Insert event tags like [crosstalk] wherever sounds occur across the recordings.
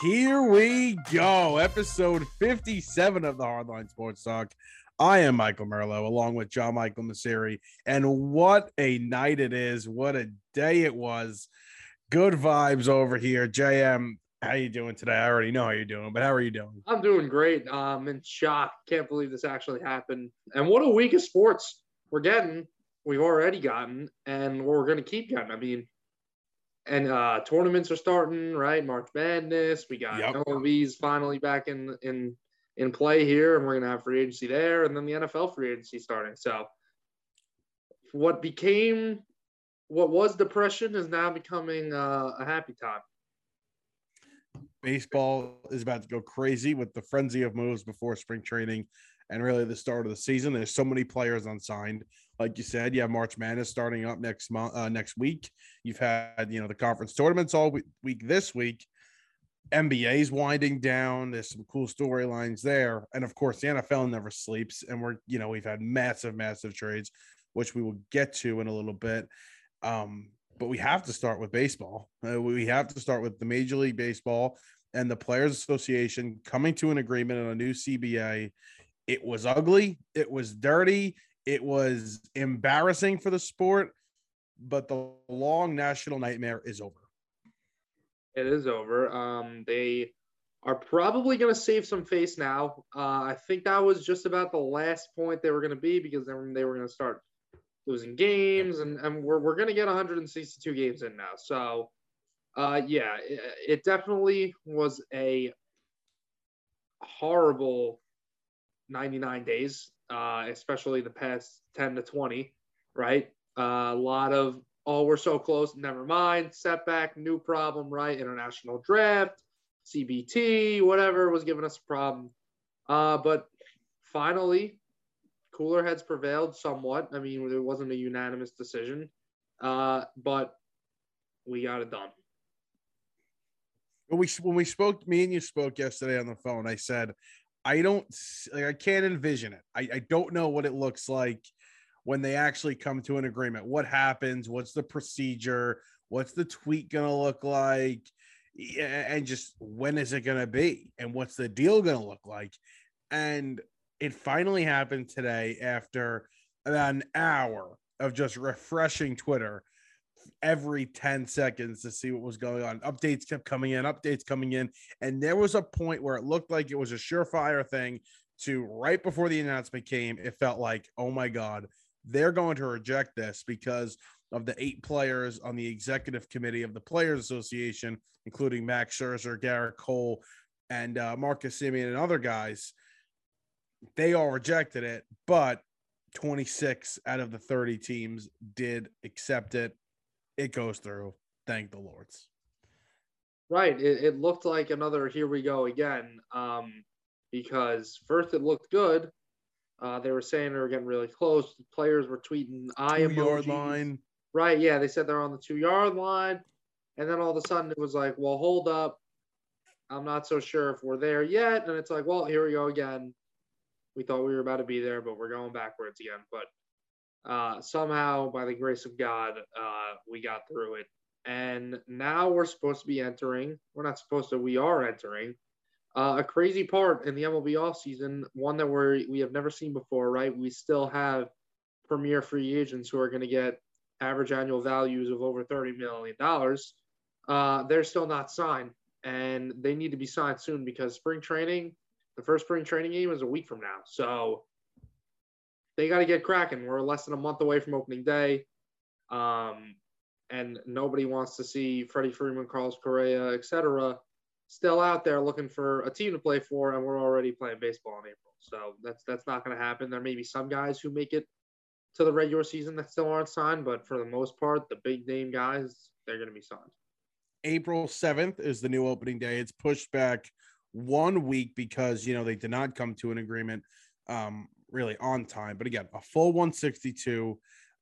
Here we go. Episode 57 of the Hardline Sports Talk. I am Michael Merlo along with John Michael Maseri. And what a night it is. What a day it was. Good vibes over here. JM, how you doing today? I already know how you're doing, but how are you doing? I'm doing great. I'm in shock. Can't believe this actually happened. And what a week of sports we're getting. We've already gotten, and we're going to keep getting. I mean, and uh, tournaments are starting, right? March Madness. We got Yep. MLB's finally back in in in play here, and we're gonna have free agency there, and then the NFL free agency starting. So, what became what was depression is now becoming uh, a happy time. Baseball is about to go crazy with the frenzy of moves before spring training and really the start of the season. There's so many players unsigned. Like you said, you have March Madness starting up next month, uh, next week. You've had, you know, the conference tournaments all week, this week. NBA's winding down. There's some cool storylines there. And of course, the NFL never sleeps. And we're, you know, we've had massive, massive trades, which we will get to in a little bit. Um, but we have to start with baseball. Uh, we have to start with the Major League Baseball and the Players Association coming to an agreement on a new CBA. It was ugly. It was dirty. It was embarrassing for the sport. But the long national nightmare is over. It is over. Um, they are probably going to save some face now. Uh, I think that was just about the last point they were going to be because then they were going to start losing games, and, and we're, we're going to get 162 games in now. So, uh, yeah, it, it definitely was a horrible 99 days, uh, especially the past 10 to 20, right? Uh, a lot of, oh, we're so close, never mind, setback, new problem, right? International draft, CBT, whatever was giving us a problem. Uh, but finally, cooler heads prevailed somewhat. I mean, it wasn't a unanimous decision, uh, but we got it done. When we when we spoke, me and you spoke yesterday on the phone. I said, I don't like, I can't envision it. I, I don't know what it looks like when they actually come to an agreement. What happens? What's the procedure? What's the tweet gonna look like? And just when is it gonna be? And what's the deal gonna look like? And it finally happened today after about an hour of just refreshing Twitter every 10 seconds to see what was going on. Updates kept coming in, updates coming in. And there was a point where it looked like it was a surefire thing to right before the announcement came. It felt like, oh my God, they're going to reject this because of the eight players on the executive committee of the Players Association, including Max Scherzer, Gerrit Cole, and uh, Marcus Semien and other guys. They all rejected it, but 26 out of the 30 teams did accept it it goes through. Thank the Lords. Right. It, it looked like another here we go again. Um, because first it looked good. Uh, they were saying they were getting really close. Players were tweeting I am yard line. Right. Yeah. They said they're on the two yard line. And then all of a sudden it was like, well, hold up. I'm not so sure if we're there yet. And it's like, well, here we go again. We thought we were about to be there, but we're going backwards again. But uh, somehow, by the grace of God, uh, we got through it. And now we're supposed to be entering, we're not supposed to, we are entering uh, a crazy part in the MLB offseason, one that we're, we have never seen before, right? We still have premier free agents who are going to get average annual values of over $30 million. Uh, they're still not signed, and they need to be signed soon because spring training, the first spring training game is a week from now. So they got to get cracking. We're less than a month away from opening day. Um, and nobody wants to see Freddie Freeman, Carlos Correa, etc., still out there looking for a team to play for, and we're already playing baseball in April. So that's that's not going to happen. There may be some guys who make it to the regular season that still aren't signed, but for the most part, the big name guys, they're going to be signed. April 7th is the new opening day. It's pushed back one week because, you know, they did not come to an agreement um, really on time. But again, a full 162.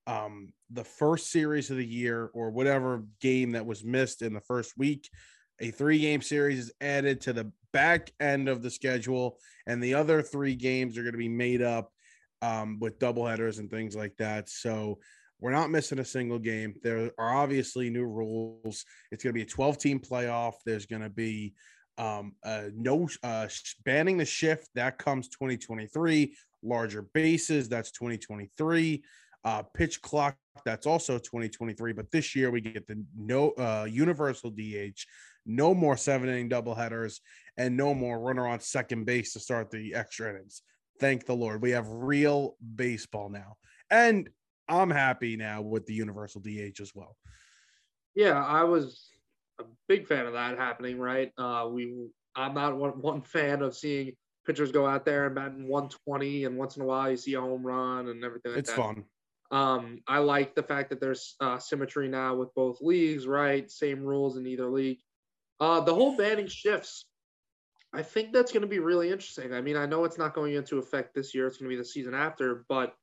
Um, the first series of the year or whatever game that was missed in the first week, a three game series is added to the back end of the schedule, and the other three games are going to be made up um, with doubleheaders and things like that. So we're not missing a single game. There are obviously new rules. It's going to be a 12 team playoff. There's going to be Um, uh, no, uh, banning the shift that comes 2023. Larger bases that's 2023. Uh, pitch clock that's also 2023. But this year we get the no uh, universal DH, no more seven inning doubleheaders, and no more runner on second base to start the extra innings. Thank the Lord. We have real baseball now. And I'm happy now with the universal DH as well. Yeah, I was a big fan of that happening, right? Uh, we I'm not one, one fan of seeing pitchers go out there and batting 120 and once in a while you see a home run and everything like it's that. fun. Um, I like the fact that there's uh, symmetry now with both leagues, right? Same rules in either league. Uh, the whole banning shifts, I think that's going to be really interesting. I mean, I know it's not going into effect this year, it's going to be the season after, but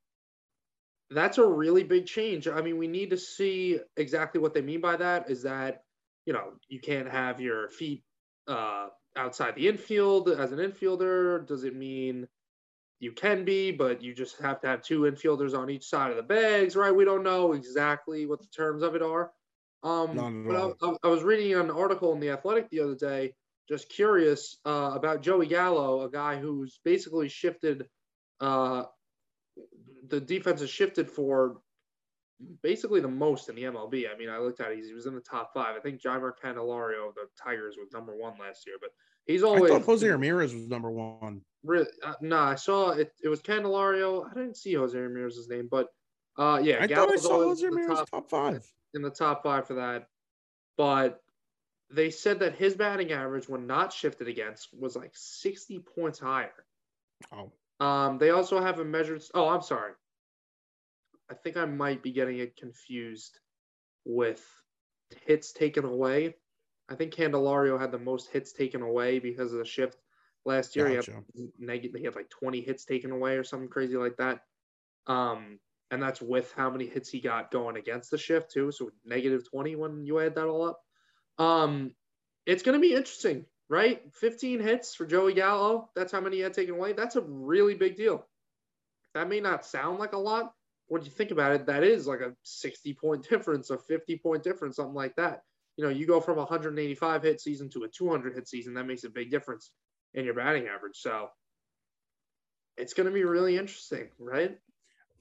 that's a really big change. I mean, we need to see exactly what they mean by that. Is that, you know, you can't have your feet uh, outside the infield as an infielder? Does it mean you can be, but you just have to have two infielders on each side of the bags, right? We don't know exactly what the terms of it are. Um, but I, I, was reading an article in the Athletic the other day, just curious uh, about Joey Gallo, a guy who's basically shifted. Uh, the defense has shifted for basically the most in the MLB. I mean, I looked at it; he was in the top five. I think Jeimer Candelario of the Tigers was number one last year, but he's always. I thought Jose Ramirez was number one. Really? Uh, no, I saw it. It was Candelario. I didn't see Jose Ramirez's name, but uh, yeah, I thought I saw Jose Ramirez top, top five in the top five for that. But they said that his batting average, when not shifted against, was like 60 points higher. Oh. Um, they also have a measured. Oh, I'm sorry. I think I might be getting it confused with hits taken away. I think Candelario had the most hits taken away because of the shift last year. Gotcha. He had negative. He had like 20 hits taken away or something crazy like that. Um, and that's with how many hits he got going against the shift too. So negative 20 when you add that all up. Um, it's going to be interesting, right? 15 hits for Joey Gallo. That's how many he had taken away. That's a really big deal. That may not sound like a lot. When you think about it, that is like a 60 point difference, a 50 point difference, something like that. You know, you go from a 185 hit season to a 200 hit season. That makes a big difference in your batting average. So it's going to be really interesting, right?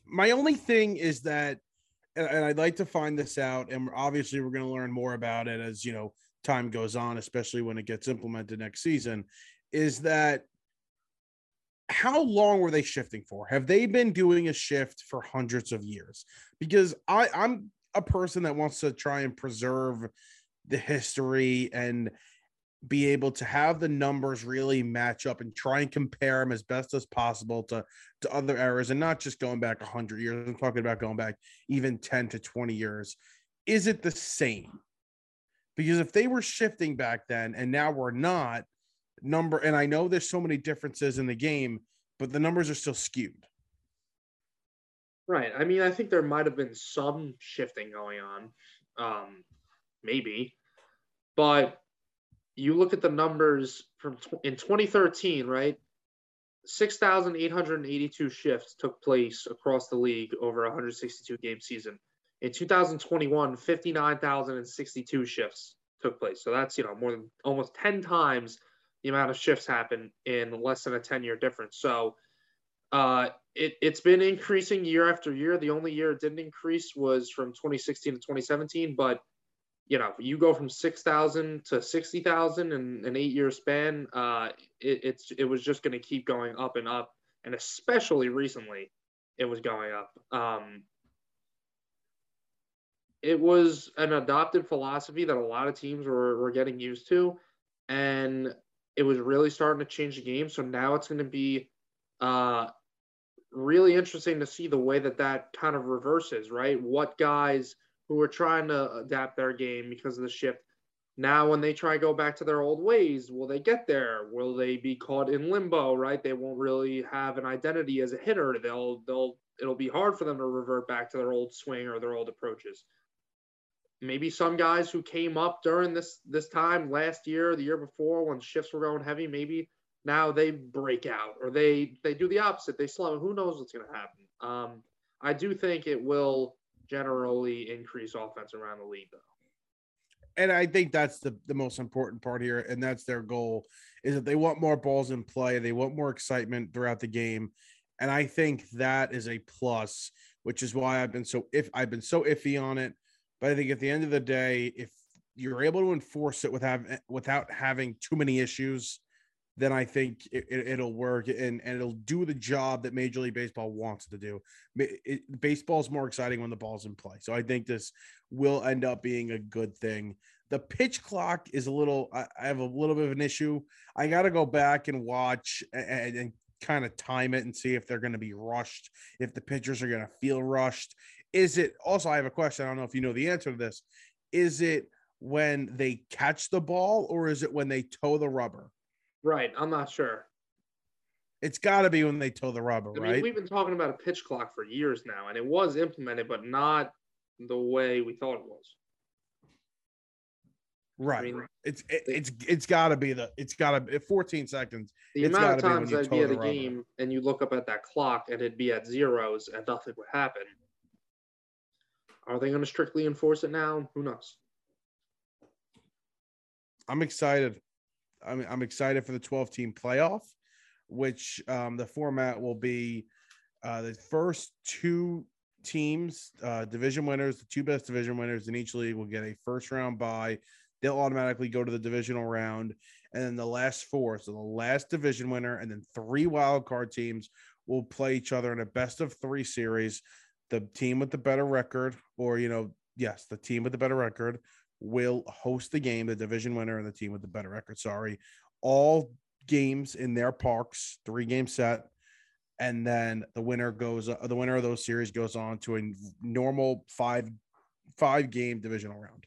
My only thing is that, and I'd like to find this out, and obviously we're going to learn more about it as you know time goes on, especially when it gets implemented next season. Is that how long were they shifting for? Have they been doing a shift for hundreds of years? Because I, I'm a person that wants to try and preserve the history and be able to have the numbers really match up and try and compare them as best as possible to to other eras and not just going back 100 years i'm talking about going back even 10 to 20 years is it the same because if they were shifting back then and now we're not number and i know there's so many differences in the game but the numbers are still skewed right i mean i think there might have been some shifting going on um maybe but you look at the numbers from in 2013, right? 6,882 shifts took place across the league over a 162 game season. In 2021, 59,062 shifts took place. So that's, you know, more than almost 10 times the amount of shifts happen in less than a 10 year difference. So uh, it, it's been increasing year after year. The only year it didn't increase was from 2016 to 2017, but you know, you go from 6,000 to 60,000 in an eight year span, uh, it, it's, it was just going to keep going up and up. And especially recently, it was going up. Um, it was an adopted philosophy that a lot of teams were, were getting used to. And it was really starting to change the game. So now it's going to be uh, really interesting to see the way that that kind of reverses, right? What guys – who are trying to adapt their game because of the shift. Now, when they try to go back to their old ways, will they get there? Will they be caught in limbo? Right? They won't really have an identity as a hitter. They'll they'll it'll be hard for them to revert back to their old swing or their old approaches. Maybe some guys who came up during this this time last year, the year before, when shifts were going heavy, maybe now they break out or they they do the opposite. They slow. Who knows what's going to happen? Um, I do think it will generally increase offense around the league, though. and I think that's the, the most important part here, and that's their goal is that they want more balls in play, they want more excitement throughout the game, and I think that is a plus, which is why I've been so if I've been so iffy on it. But I think at the end of the day, if you're able to enforce it without without having too many issues, then I think it, will it, work and, and it'll do the job that Major League Baseball wants to do. Baseball is more exciting when the ball's in play. So I think this will end up being a good thing. The pitch clock is a little, I, I have a little bit of an issue. I got to go back and watch and, and kind of time it and see if they're going to be rushed, if the pitchers are going to feel rushed. Is it also, I have a question. I don't know if you know the answer to this. Is it when they catch the ball or is it when they toe the rubber? Right. I'm not sure. It's got to be when they toe the rubber, I mean, right? We've been talking about a pitch clock for years now, and it was implemented, but not the way we thought it was. Right. I mean, it's it, it's it's got to be the it's got to be 14 seconds. The amount of times I'd be at a game and you look up at that clock and it'd be at zeros and nothing would happen. Are they going to strictly enforce it now? Who knows? I'm excited. I'm, I'm excited for the 12 team playoff, which um, the format will be uh, the first two teams, uh, division winners, the two best division winners in each league will get a first round bye. They'll automatically go to the divisional round. And then the last four, so the last division winner, and then three wild card teams will play each other in a best of three series. The team with the better record, or, you know, yes, the team with the better record will host the game, the division winner and the team with the better record. Sorry. All games in their parks, three game set. And then the winner goes, uh, the winner of those series goes on to a normal five, five game divisional round.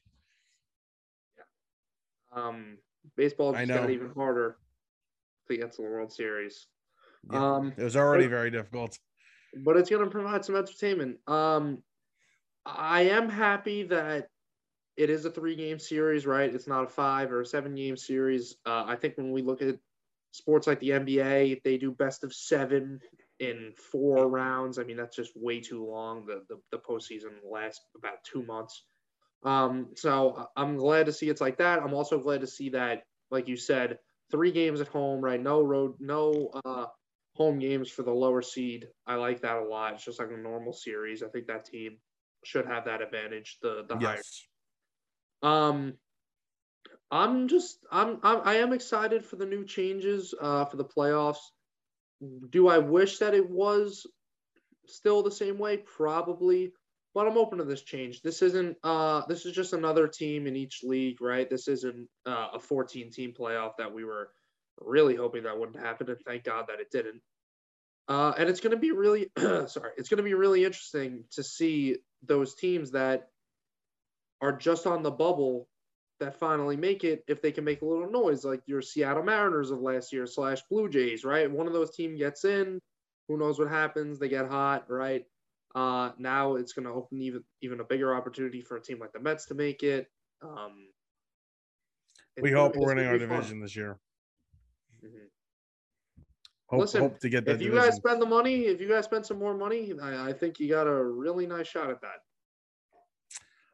Um, baseball just got even harder to get to the World Series. Yeah, um, it was already very difficult, but it's going to provide some entertainment. Um, I am happy that it is a three game series, right? It's not a five or a seven game series. Uh, I think when we look at sports like the NBA, they do best of seven in four rounds. I mean, that's just way too long. The the, the postseason lasts about two months. Um, so I'm glad to see it's like that. I'm also glad to see that, like you said, three games at home, right? No road, no uh, home games for the lower seed. I like that a lot. It's just like a normal series. I think that team should have that advantage. The the yes. higher um, I'm just I'm, I'm I am excited for the new changes uh, for the playoffs. Do I wish that it was still the same way? Probably, but I'm open to this change. This isn't uh this is just another team in each league, right? This isn't uh, a 14 team playoff that we were really hoping that wouldn't happen, and thank God that it didn't. Uh, and it's going to be really [clears throat] sorry, it's going to be really interesting to see those teams that are just on the bubble that finally make it if they can make a little noise, like your Seattle Mariners of last year slash Blue Jays, right? One of those teams gets in, who knows what happens? They get hot, right? Uh, now it's going to open even even a bigger opportunity for a team like the Mets to make it. Um, we hope we're winning our division this year. Mm-hmm. Hope, Listen, hope to get if you division. guys spend the money, if you guys spend some more money, I, I think you got a really nice shot at that.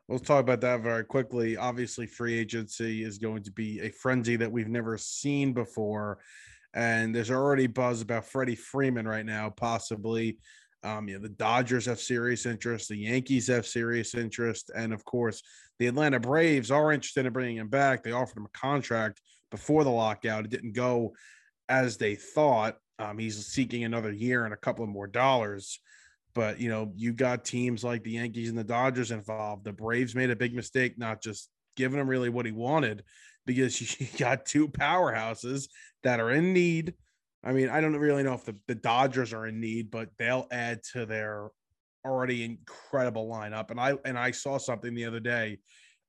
Let's talk about that very quickly. Obviously, free agency is going to be a frenzy that we've never seen before. And there's already buzz about Freddie Freeman right now, possibly. Um, you know, the Dodgers have serious interest, the Yankees have serious interest, and of course, the Atlanta Braves are interested in bringing him back. They offered him a contract before the lockout. It didn't go as they thought. Um, he's seeking another year and a couple of more dollars. But you know, you got teams like the Yankees and the Dodgers involved. The Braves made a big mistake, not just giving him really what he wanted, because [laughs] you got two powerhouses that are in need. I mean, I don't really know if the, the Dodgers are in need, but they'll add to their already incredible lineup. And I and I saw something the other day.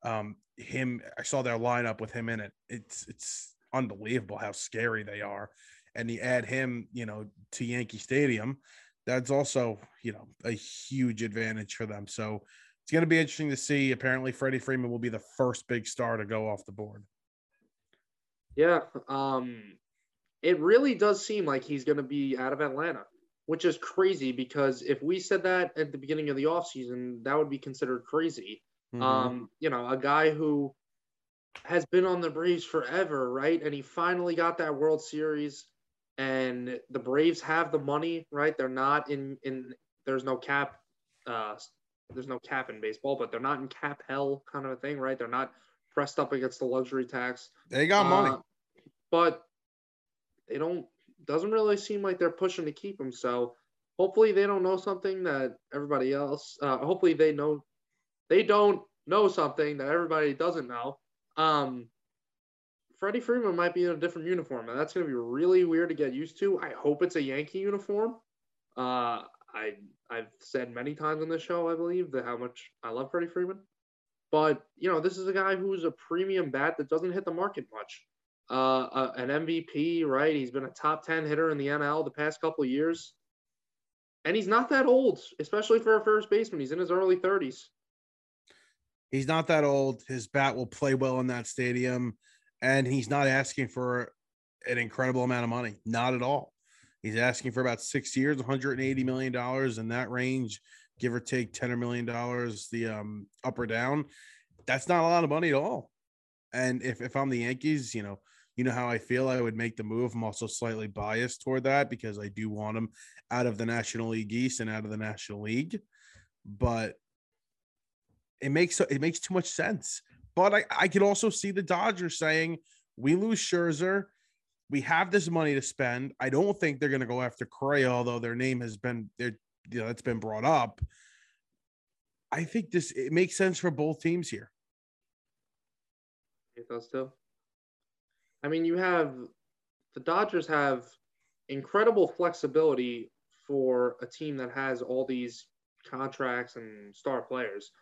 Um, him, I saw their lineup with him in it. It's it's unbelievable how scary they are. And you add him, you know, to Yankee Stadium that's also you know a huge advantage for them. So it's going to be interesting to see. Apparently, Freddie Freeman will be the first big star to go off the board. Yeah, um, it really does seem like he's going to be out of Atlanta, which is crazy because if we said that at the beginning of the offseason, that would be considered crazy. Mm-hmm. Um, you know, a guy who has been on the Braves forever, right? And he finally got that World Series. And the Braves have the money, right? They're not in in there's no cap uh there's no cap in baseball, but they're not in cap hell kind of a thing, right? They're not pressed up against the luxury tax. They got money. Uh, but they don't doesn't really seem like they're pushing to keep him. So hopefully they don't know something that everybody else uh, hopefully they know they don't know something that everybody doesn't know. Um Freddie Freeman might be in a different uniform, and that's going to be really weird to get used to. I hope it's a Yankee uniform. Uh, I I've said many times on this show, I believe, that how much I love Freddie Freeman. But you know, this is a guy who's a premium bat that doesn't hit the market much. Uh, uh, an MVP, right? He's been a top ten hitter in the NL the past couple years, and he's not that old, especially for a first baseman. He's in his early thirties. He's not that old. His bat will play well in that stadium, and he's not asking for an incredible amount of money. Not at all. He's asking for about six years, 180 million dollars in that range, give or take 10 or million dollars, the um up or down. That's not a lot of money at all. And if if I'm the Yankees, you know, you know how I feel I would make the move. I'm also slightly biased toward that because I do want him out of the National League East and out of the National League. But it makes it makes too much sense. But I, I could also see the Dodgers saying, we lose Scherzer. We have this money to spend. I don't think they're going to go after Correa, although their name has been there, you know, it's been brought up. I think this it makes sense for both teams here. Does too. I mean, you have the Dodgers have incredible flexibility for a team that has all these contracts and star players.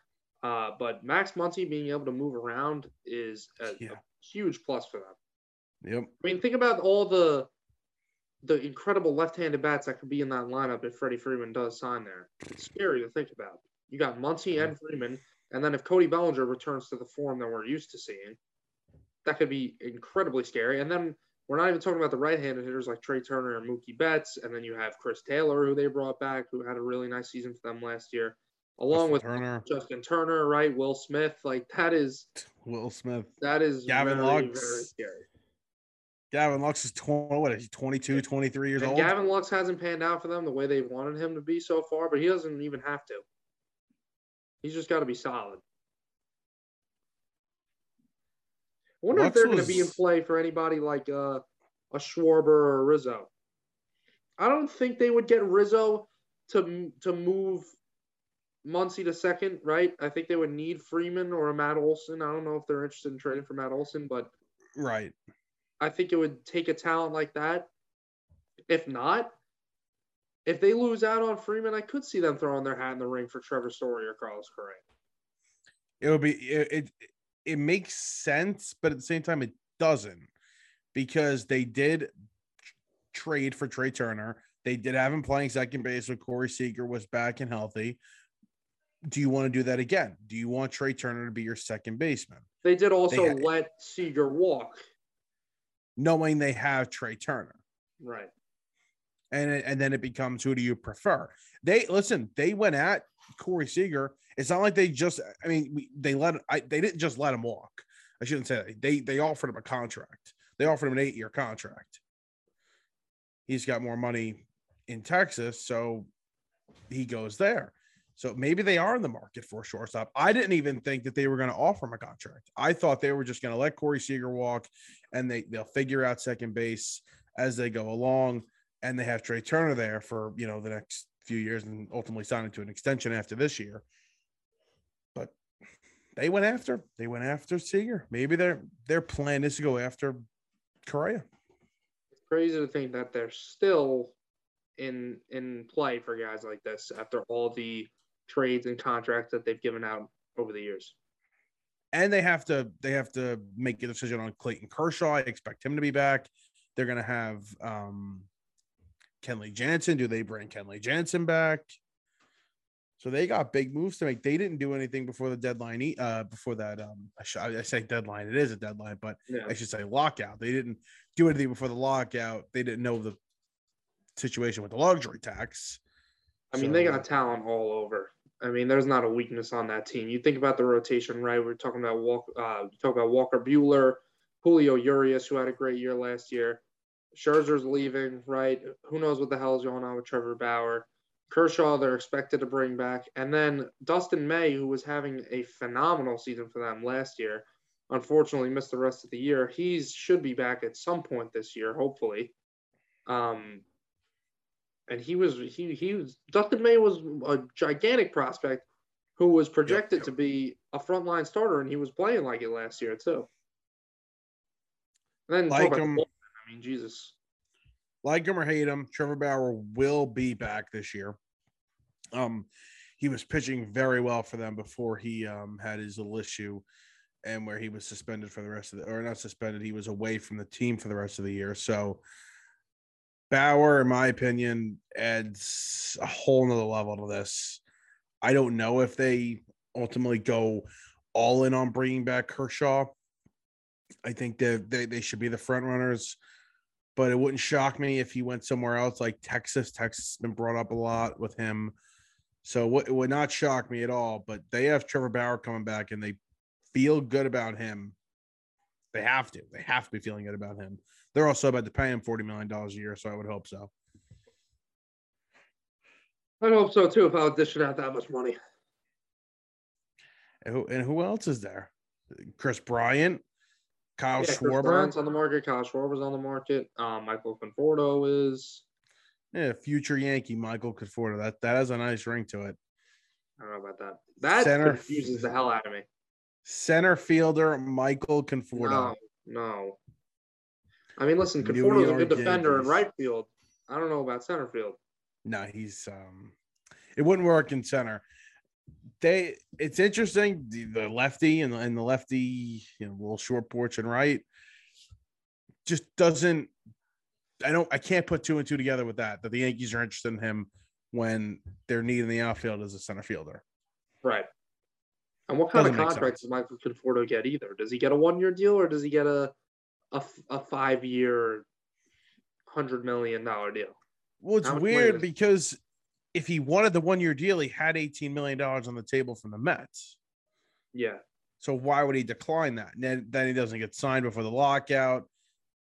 Uh, but Max Muncy being able to move around is a, Yeah. a huge plus for them. Yep. I mean, think about all the the incredible left-handed bats that could be in that lineup if Freddie Freeman does sign there. It's scary to think about. You got Muncy and Freeman, and then if Cody Bellinger returns to the form that we're used to seeing, that could be incredibly scary. And then we're not even talking about the right-handed hitters like Trea Turner and Mookie Betts, and then you have Chris Taylor, who they brought back, who had a really nice season for them last year, along with Turner, Justin Turner, right? Will Smith, like that is Will Smith, that is Gavin very, Lux. very scary. Gavin Lux is 20, what is he, 22, 23 years And old? Gavin Lux hasn't panned out for them the way they wanted him to be so far, but he doesn't even have to. He's just got to be solid. I wonder if they're going to be in play for anybody like uh, a Schwarber or a Rizzo. I don't think they would get Rizzo to to move Muncy to second, right? I think they would need Freeman or a Matt Olson. I don't know if they're interested in trading for Matt Olson, but right. I think it would take a talent like that. If not, if they lose out on Freeman, I could see them throwing their hat in the ring for Trevor Story or Carlos Correa. It would be it, it it makes sense, but at the same time it doesn't because they did trade for Trea Turner. They did have him playing second base when Corey Seager was back and healthy. Do you want to do that again? Do you want Trea Turner to be your second baseman, They did also They- let Seager walk. knowing they have Trea Turner? Right. and and then it becomes who do you prefer? They listen. They went at Corey Seager. It's not like they just. I mean, we, they let. I, they didn't just let him walk. I shouldn't say that. They they offered him a contract. They offered him an eight year contract. He's got more money in Texas, so he goes there. So maybe they are in the market for a shortstop. I didn't even think that they were going to offer him a contract. I thought they were just going to let Corey Seager walk, and they they'll figure out second base as they go along and they have Trea Turner there for you know the next few years and ultimately signing to an extension after this year. But they went after they went after Seager. Maybe their their plan is to go after Correa. It's crazy to think that they're still in in play for guys like this after all the trades and contracts that they've given out over the years. And they have to they have to make a decision on Clayton Kershaw. I expect him to be back. They're gonna have um Kenley Jansen. Do they bring Kenley Jansen back? So they got big moves to make. They didn't do anything before the deadline. Uh, before that, um, I, sh- I say deadline. It is a deadline, but Yeah. I should say lockout. They didn't do anything before the lockout. They didn't know the situation with the luxury tax. I mean, they So- got talent all over. I mean, there's not a weakness on that team. You think about the rotation, right? We're talking about Walk, uh, talk about Walker Buehler, Julio Urias, who had a great year last year. Scherzer's leaving, right? Who knows what the hell is going on with Trevor Bauer? Kershaw, they're expected to bring back, and then Dustin May, who was having a phenomenal season for them last year, unfortunately missed the rest of the year. He should be back at some point this year, hopefully. Um, and he was he he was Dustin May was a gigantic prospect who was projected yep, yep. to be a frontline starter, and he was playing like it last year too. And then like him, I mean, Jesus. Like him or hate him, Trevor Bauer will be back this year. Um, he was pitching very well for them before he um had his little issue, and where he was suspended for the rest of the or not suspended, he was away from the team for the rest of the year. So Bauer, in my opinion, adds a whole nother level to this. I don't know if they ultimately go all in on bringing back Kershaw. I think that they, they should be the front runners, but it wouldn't shock me if he went somewhere else like Texas. Texas has been brought up a lot with him. So it would not shock me at all. But they have Trevor Bauer coming back and they feel good about him. They have to. They have to be feeling good about him. They're also about to pay him $40 million a year. So I would hope so. I'd hope so too if I was dishing out that much money. And who, and who else is there? Kris Bryant, Kyle yeah, Schwarber. Bryant's on the market. Kyle Schwarber's on the market. Um, Michael Conforto is. Yeah, future Yankee Michael Conforto. That that has a nice ring to it. I don't know about that. That center, confuses the hell out of me. Center fielder Michael Conforto. No, no. I mean, listen, Conforto's a good defender Yankees. in right field. I don't know about center field. No, he's um it wouldn't work in center. They it's interesting, the, the lefty and the, and the lefty, you know, little short porch and right just doesn't I don't I can't put two and two together with that that the Yankees are interested in him when they're needing the outfield as a center fielder. Right. And what kind Doesn't of contract does Michael Conforto get either? Does he get a one year deal or does he get a a, a five year, hundred million dollar deal. Well, it's weird because if he wanted the one year deal, he had eighteen million dollars on the table from the Mets. Yeah. So why would he decline that? And then, then he doesn't get signed before the lockout,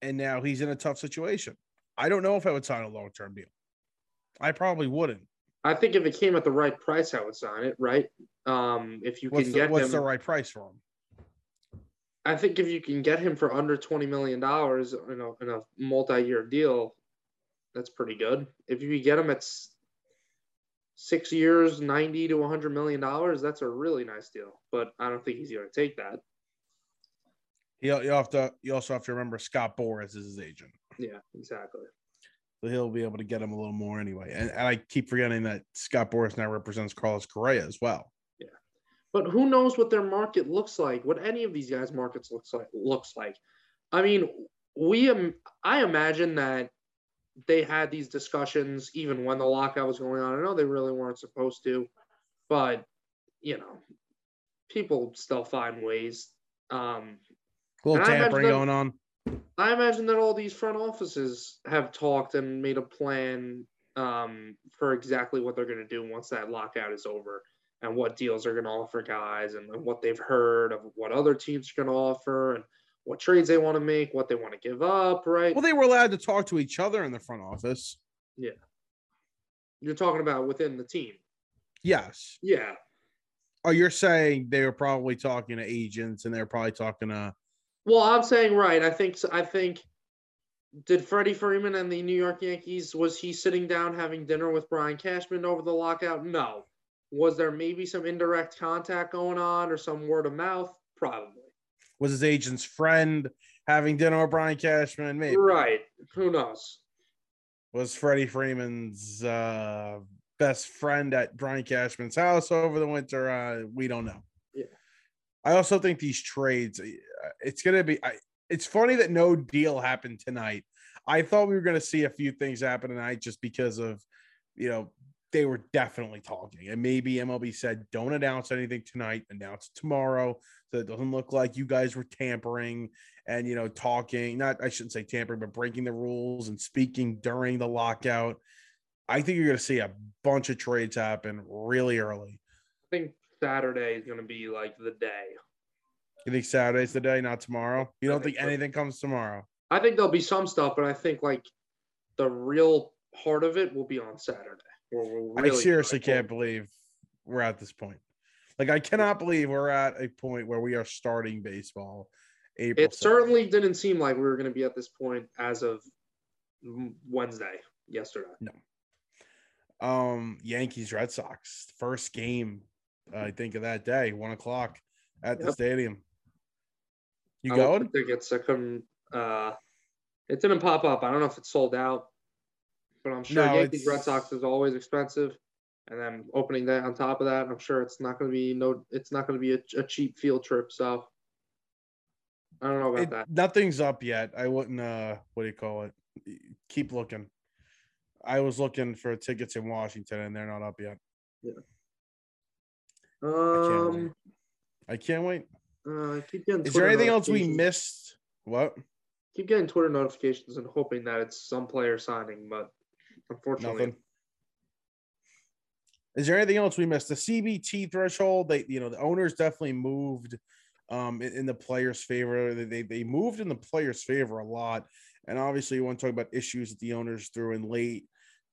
and now he's in a tough situation. I don't know if I would sign a long term deal. I probably wouldn't. I think if it came at the right price, I would sign it. Right? Um, if you what's can the, get what's him, the right price for him? I think if you can get him for under twenty million dollars in a in a multi-year deal, that's pretty good. If you get him at six years, ninety to one hundred million dollars, that's a really nice deal. But I don't think he's going to take that. You, you have to. You also have to remember Scott Boras is his agent. Yeah, exactly. So he'll be able to get him a little more anyway. And, and I keep forgetting that Scott Boras now represents Carlos Correa as well. But who knows what their market looks like? What any of these guys' markets looks like looks like. I mean, we um, I imagine that they had these discussions even when the lockout was going on. I know they really weren't supposed to, but you know, people still find ways. Um, a little tampering that, going on. I imagine that all these front offices have talked and made a plan um, for exactly what they're going to do once that lockout is over and what deals are going to offer guys and what they've heard of what other teams are going to offer and what trades they want to make, what they want to give up, right? Well, they were allowed to talk to each other in the front office. Yeah. You're talking about within the team. Yes. Yeah. Oh, you're saying they were probably talking to agents and they're probably talking to Well, I'm saying right. I think I think did Freddie Freeman and the New York Yankees was he sitting down having dinner with Brian Cashman over the lockout? No. Was there maybe some indirect contact going on or some word of mouth? Probably. Was his agent's friend having dinner with Brian Cashman? Maybe. Right. Who knows? Was Freddie Freeman's uh, best friend at Brian Cashman's house over the winter? Uh, we don't know. Yeah. I also think these trades, uh, it's going to be, I, it's funny that no deal happened tonight. I thought we were going to see a few things happen tonight just because of, you know, they were definitely talking. And maybe MLB said, don't announce anything tonight, announce tomorrow. So it doesn't look like you guys were tampering and, you know, talking, not, I shouldn't say tampering, but breaking the rules and speaking during the lockout. I think you're going to see a bunch of trades happen really early. I think Saturday is gonna be like the day. You think Saturday's the day, not tomorrow? You don't think think so. anything comes tomorrow? I think there'll be some stuff, but I think like the real part of it will be on Saturday. I really be seriously can't believe we're at this point. Like I cannot believe we're at a point where we are starting baseball. April. It 7th. certainly didn't seem like we were going to be at this point as of Wednesday, yesterday. No. Um Yankees Red Sox first game. I think of that day, one o'clock at the stadium. You I going? Tickets. I couldn't. Uh, it didn't pop up. I don't know if it's sold out, but I'm sure No, Yankees Red Sox is always expensive. And then opening that on top of that, I'm sure it's not going to be no. It's not going to be a, a cheap field trip. So I don't know about It- that. nothing's up yet. I wouldn't. uh What do you call it? Keep looking. I was looking for tickets in Washington, and they're not up yet. can't wait. Um, I can't wait. uh, keep getting. Is Twitter there anything else we missed? What? Keep getting Twitter notifications and hoping that it's some player signing, but unfortunately, Nothing. Is there anything else we missed? The CBT threshold, they you know the owners definitely moved um in, in the players' favor. They, they they moved in the players' favor a lot. And obviously you want to talk about issues that the owners threw in late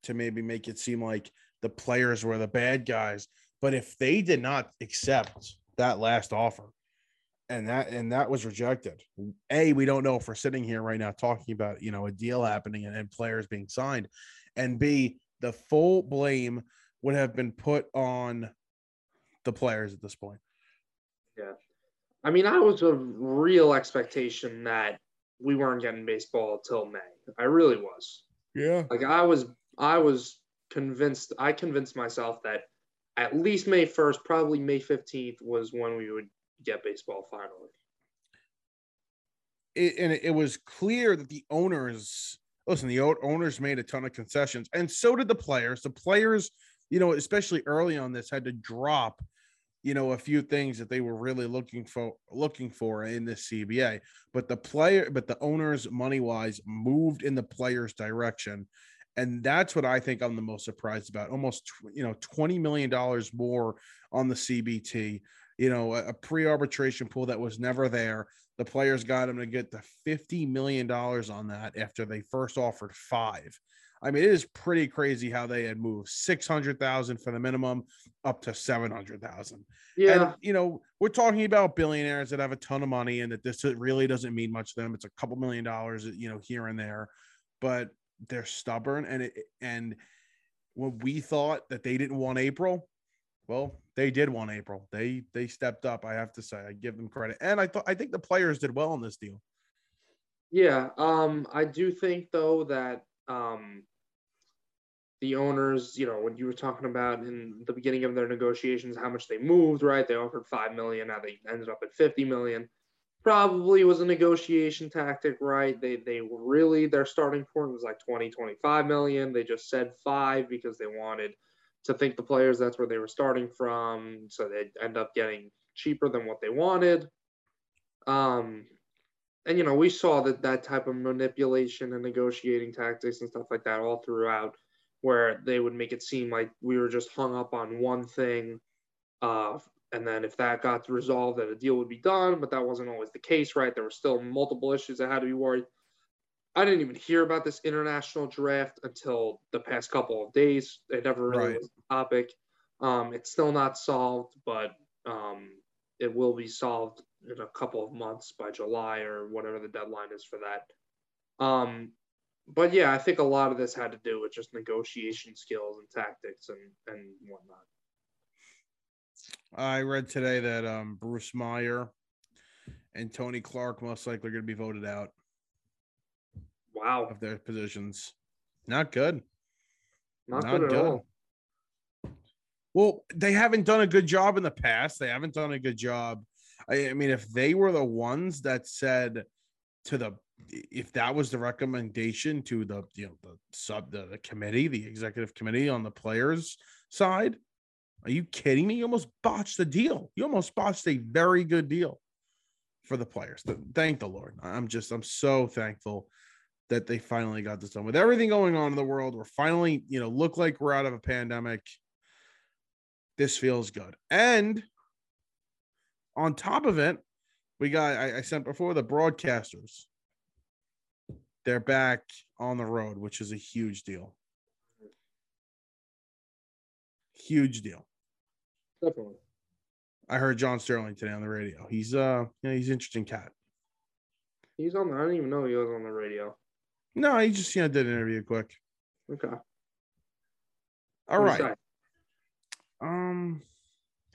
to maybe make it seem like the players were the bad guys. But if they did not accept that last offer and that and that was rejected, A, we don't know if we're sitting here right now talking about you know a deal happening and, and players being signed. And B, the full blame would have been put on the players at this point. Yeah. I mean, I was a real expectation that we weren't getting baseball until May. I really was. Yeah. Like I was, I was convinced. I convinced myself that at least May first, probably May fifteenth, was when we would get baseball finally. It, and it was clear that the owners, listen, the owners made a ton of concessions, and so did the players. The players, you know, especially early on this, had to drop, you know, a few things that they were really looking for, looking for in this CBA. But the player, but the owners, money wise, moved in the players' direction, and that's what I think I'm the most surprised about. Almost, you know, twenty million dollars more on the CBT. You know, a, a pre-arbitration pool that was never there. The players got him to get the fifty million dollars on that after they first offered five. I mean, it is pretty crazy how they had moved six hundred thousand for the minimum up to seven hundred thousand. Yeah, And you know, we're talking about billionaires that have a ton of money and that this really doesn't mean much to them. It's a couple million dollars, you know, here and there, but they're stubborn. And it and when we thought that they didn't want April, well, they did want April. They they stepped up. I have to say, I give them credit. And I thought I think the players did well in this deal. yeah. Um, I do think though that um, the owners, you know, when you were talking about in the beginning of their negotiations, how much they moved, right? They offered five million, now they ended up at fifty million. Probably was a negotiation tactic, right? They they really their starting point was like 20, 25 million. They just said five because they wanted to think the players that's where they were starting from, so they'd end up getting cheaper than what they wanted. Um, and you know we saw that that type of manipulation and negotiating tactics and stuff like that all throughout where they would make it seem like we were just hung up on one thing uh, and then if that got resolved that a deal would be done but that wasn't always the case right there were still multiple issues that had to be worried i didn't even hear about this international draft until the past couple of days it never really Right. was a topic um, it's still not solved but um, it will be solved in a couple of months by July or whatever the deadline is for that. Um, but yeah, I think a lot of this had to do with just negotiation skills and tactics and and whatnot. I read today that um, Bruce Meyer and Tony Clark most likely are going to be voted out Wow, of their positions. Not good. not, Not good at good. all. Well, they haven't done a good job in the past. They haven't done a good job. I, I mean, if they were the ones that said to the, if that was the recommendation to the, you know, the sub, the, the committee, the executive committee on the players' side, are you kidding me? You almost botched the deal. You almost botched a very good deal for the players. Thank the Lord. I'm just, I'm so thankful that they finally got this done. With everything going on in the world, we're finally, you know, look like we're out of a pandemic this feels good. And on top of it, we got I, I sent before the broadcasters. They're back on the road, which is a huge deal. Huge deal. Definitely. I heard John Sterling today on the radio. He's uh yeah, he's an interesting cat. He's on. The, I didn't even know he was on the radio. No, he just you know did an interview quick. Okay. All right. Um,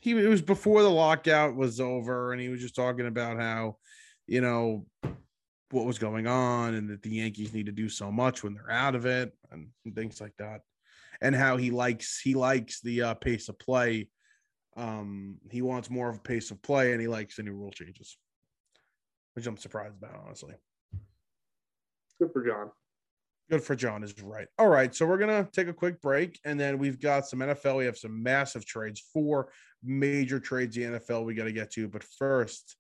he it was before the lockout was over, and he was just talking about how, you know, what was going on, and that the Yankees need to do so much when they're out of it, and, things like that, and how he likes he likes the uh, pace of play. Um, he wants more of a pace of play, and he likes the new rule changes, which I'm surprised about, honestly. Good for John. Good for John is right. All right, so we're gonna take a quick break, and then we've got some NFL. We have some massive trades, four major trades in the NFL we got to get to. But first,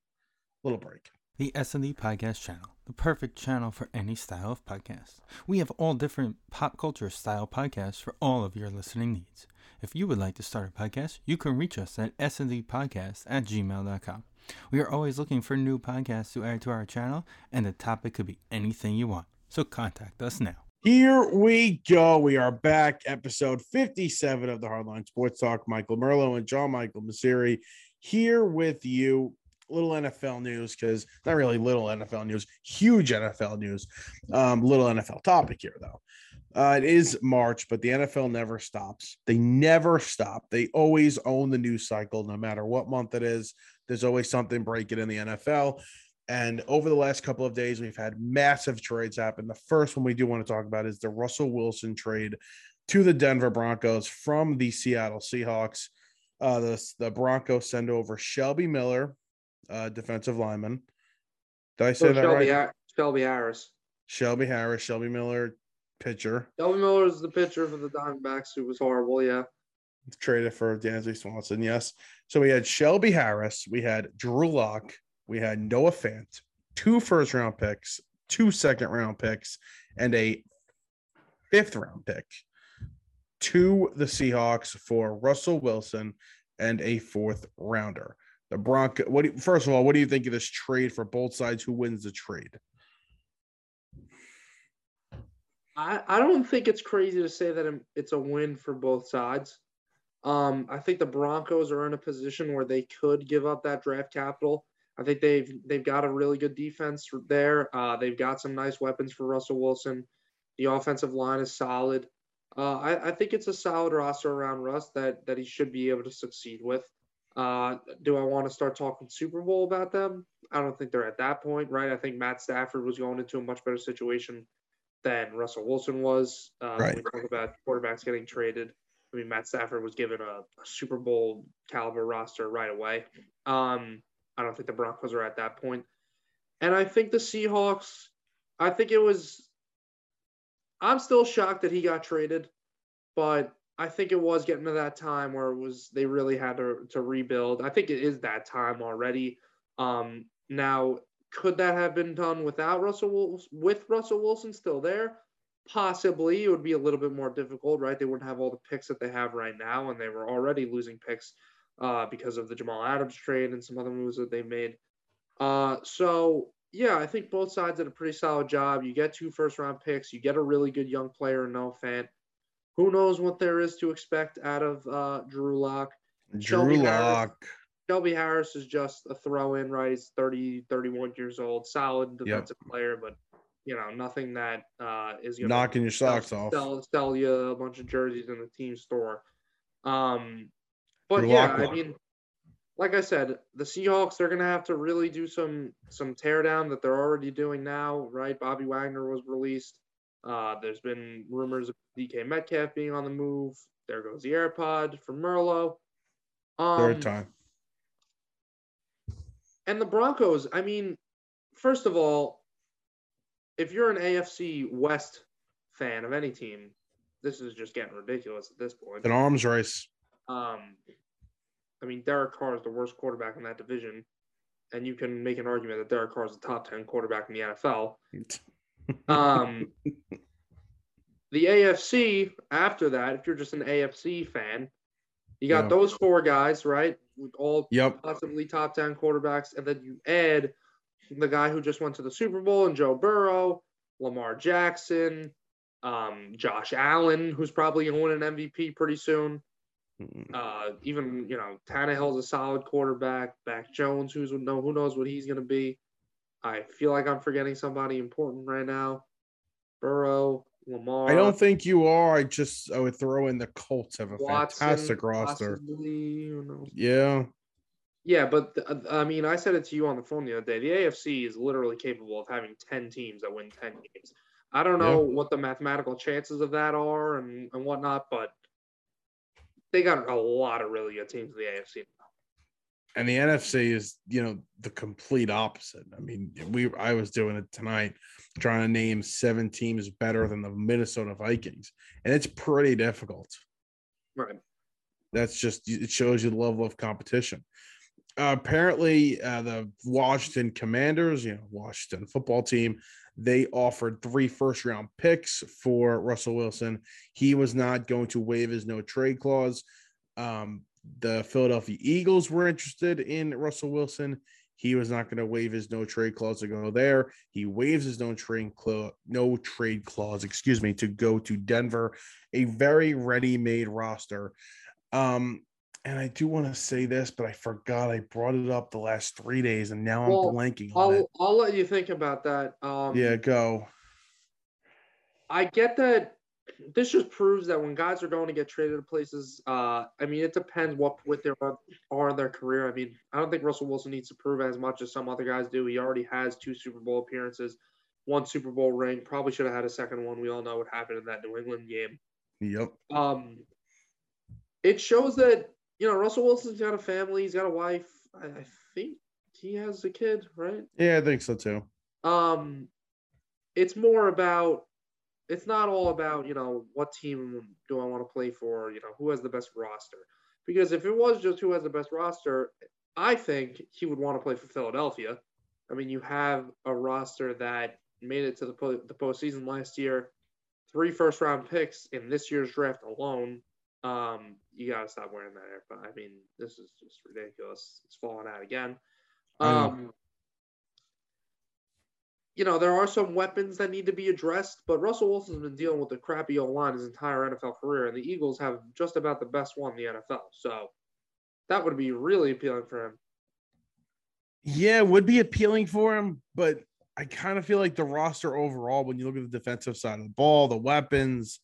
little break. The S&D Podcast channel, the perfect channel for any style of podcast. We have all different pop culture style podcasts for all of your listening needs. If you would like to start a podcast, you can reach us at sndpodcast at gmail.com. We are always looking for new podcasts to add to our channel, and the topic could be anything you want. So contact us now. Here we go. We are back, episode 57 of the Hardline Sports Talk. Michael Merlo and John Michael Masiri here with you. Little NFL news because not really little NFL news, huge NFL news. Um, little NFL topic here though. Uh, it is March, but the NFL never stops. They never stop. They always own the news cycle, no matter what month it is. There's always something breaking in the NFL. And over the last couple of days, we've had massive trades happen. The first one we do want to talk about is the Russell Wilson trade to the Denver Broncos from the Seattle Seahawks. Uh, the, the Broncos send over Shelby Miller, uh, defensive lineman. Did I say So that Shelby, right? Shelby Harris. Shelby Harris, Shelby Miller, pitcher, Shelby Miller is the pitcher for the Diamondbacks who was horrible. Yeah. Traded for Dansby Swanson. Yes. So we had Shelby Harris, we had Drew Lock, we had Noah Fant, two first round picks, two second round picks, and a fifth round pick to the Seahawks for Russell Wilson and a fourth rounder. The Bronco. What? Do you, first of all, what do you think of this trade for both sides? Who wins the trade? I, I don't think it's crazy to say that it's a win for both sides. Um, I think the Broncos are in a position where they could give up that draft capital. I think they've they've got a really good defense there. Uh, they've got some nice weapons for Russell Wilson. The offensive line is solid. Uh, I, I think it's a solid roster around Russ that that he should be able to succeed with. Uh, do I want to start talking Super Bowl about them? I don't think they're at that point, right? I think Matt Stafford was going into a much better situation than Russell Wilson was. Uh, Right. We talk about quarterbacks getting traded, I mean, Matt Stafford was given a, a Super Bowl caliber roster right away. Um, I don't think the Broncos are at that point. And I think the Seahawks, I think it was, I'm still shocked that he got traded, but I think it was getting to that time where it was, they really had to, to rebuild. I think it is that time already. Um, now, could that have been done without Russell with Russell Wilson still there? Possibly. It would be a little bit more difficult, right? They wouldn't have all the picks that they have right now, and they were already losing picks uh, because of the Jamal Adams trade and some other moves that they made. Uh, so yeah, I think both sides did a pretty solid job. You get two first round picks, you get a really good young player in Noah Fant. Who knows what there is to expect out of uh, Drew Lock? Drew. Lock. Shelby Harris is just a throw in, right? He's 30, 31 years old, solid defensive player, but you know, nothing that uh, is Knocking your socks off. Sell, sell you a bunch of jerseys in the team store. Um, but yeah, I mean, like I said, the Seahawks they're gonna have to really do some some teardown that they're already doing now, right? Bobby Wagner was released. Uh, there's been rumors of DK Metcalf being on the move. There goes the AirPod for Merlo. Um, Third time. and the Broncos, I mean, first of all, if you're an AFC West fan of any team, this is just getting ridiculous at this point. An arms race. Um, I mean, Derek Carr is the worst quarterback in that division, and you can make an argument that Derek Carr is the top ten quarterback in the NFL. [laughs] Um, the AFC after that, if you're just an AFC fan, You got those four guys, right? With all Yep. possibly top 10 quarterbacks. And then you add the guy who just went to the Super Bowl and Joe Burrow, Lamar Jackson, um, Josh Allen, who's probably going to win an MVP pretty soon. Uh, even, you know, Tannehill's a solid quarterback. Mac Jones, who's no, who knows what he's going to be. I feel like I'm forgetting somebody important right now. Burrow, Lamar. I don't think you are. I just I would throw in the Colts have a Watson, fantastic roster. possibly, who knows? Yeah. Yeah, but th- uh, I mean, I said it to you on the phone the other day. The AFC is literally capable of having 10 teams that win 10 games. I don't know what the mathematical chances of that are and, and whatnot, but they got a lot of really good teams in the AFC. and the NFC is you know the complete opposite. I mean, we I was doing it tonight, trying to name seven teams better than the Minnesota Vikings, and it's pretty difficult. Right. That's just it shows you the level of competition. Apparently, uh, the Washington Commanders, you know, Washington football team, they offered three first round picks for Russell Wilson. He was not going to waive his no trade clause. Um, the Philadelphia Eagles were interested in Russell Wilson. He was not going to waive his no trade clause to go there. He waives his no trade clause, no trade clause, excuse me, to go to Denver, a very ready-made roster. Um, and I do want to say this, but I forgot I brought it up the last three days, and now I'm blanking on I'll it. I'll let you think about that. Um, Yeah, go. I get that. This just proves that when guys are going to get traded to places, uh, I mean, it depends what they are, are in their career. I mean, I don't think Russell Wilson needs to prove as much as some other guys do. He already has two Super Bowl appearances, one Super Bowl ring. Probably should have had a second one. We all know what happened in that New England game. Yep. Um, it shows that you know Russell Wilson's got a family. He's got a wife. I, I think he has a kid, right? Yeah, I think so too. Um, it's more about. It's not all about you know what team do I want to play for. You know who has the best roster. Because if it was just who has the best roster, I think he would want to play for Philadelphia. I mean, you have a roster that made it to the po- the postseason last year, three first round picks in this year's draft alone. Um, you gotta stop wearing that AirPod. I mean, this is just ridiculous. It's falling out again. Um, you know, there are some weapons that need to be addressed, but Russell Wilson's been dealing with a crappy O line his entire NFL career, and the Eagles have just about the best one in the NFL. So that would be really appealing for him. Yeah, it would be appealing for him, but I kind of feel like the roster overall, when you look at the defensive side of the ball, the weapons,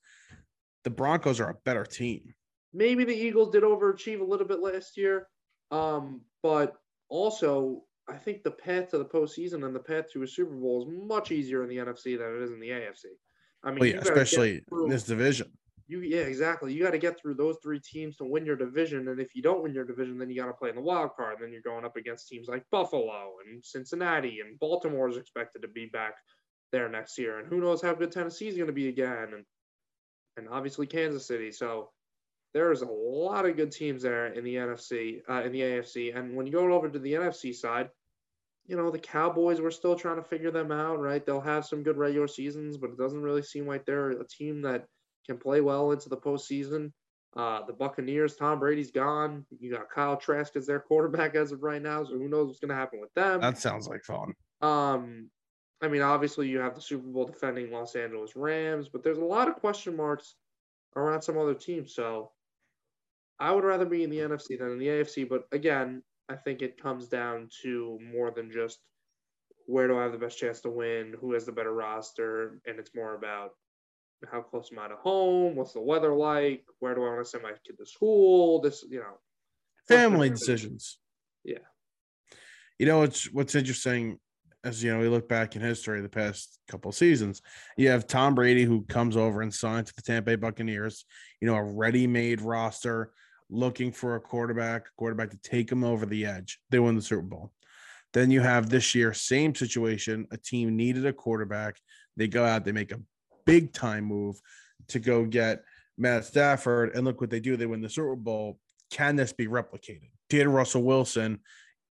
the Broncos are a better team. maybe the Eagles did overachieve a little bit last year, um, but also I think the path to the postseason and the path to a Super Bowl is much easier in the NFC than it is in the AFC. I mean, Well, yeah, especially through- in this division. you yeah exactly. You got to get through those three teams to win your division, and if you don't win your division, then you got to play in the wild card. And then you're going up against teams like Buffalo and Cincinnati, and Baltimore is expected to be back there next year, and who knows how good Tennessee is going to be again, and and obviously Kansas City. So there's a lot of good teams there in the NFC, uh, in the AFC, and when you go over to the NFC side, you know the Cowboys. We're still trying to figure them out, right? They'll have some good regular seasons, but it doesn't really seem like they're a team that can play well into the postseason. Uh, the Buccaneers, Tom Brady's gone. You got Kyle Trask as their quarterback as of right now, so who knows what's going to happen with them. That sounds like fun. Um, I mean, obviously you have the Super Bowl defending Los Angeles Rams, but there's a lot of question marks around some other teams. So I would rather be in the NFC than in the AFC. But again, I think it comes down to more than just where do I have the best chance to win, who has the better roster, and it's more about how close am I to home, what's the weather like, where do I want to send my kid to school, this, you know, Family decisions. Yeah. You know, it's what's interesting as you know, we look back in history the past couple seasons. You have Tom Brady who comes over and signs to the Tampa Bay Buccaneers, you know, a ready-made roster looking for a quarterback, quarterback to take him over the edge. They win the Super Bowl. Then you have this year, same situation. A team needed a quarterback. They go out, they make a big time move to go get Matt Stafford. And look what they do. They win the Super Bowl. Can this be replicated? Did Russell Wilson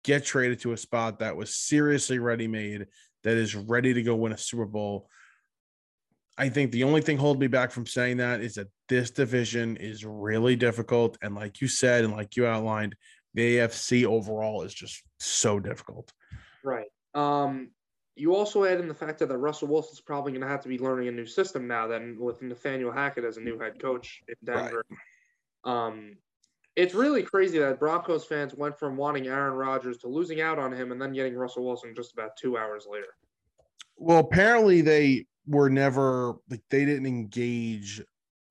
get traded to a spot that was seriously ready made, that is ready to go win a Super Bowl? I think the only thing holding me back from saying that is that this division is really difficult. And like you said, and like you outlined, the AFC overall is just so difficult. Right. Um, you also add in the fact that Russell Wilson's probably going to have to be learning a new system now. Then with Nathaniel Hackett as a new head coach in Denver, right. um, it's really crazy that Broncos fans went from wanting Aaron Rodgers to losing out on him and then getting Russell Wilson just about two hours later. Well, apparently they were never like they didn't engage.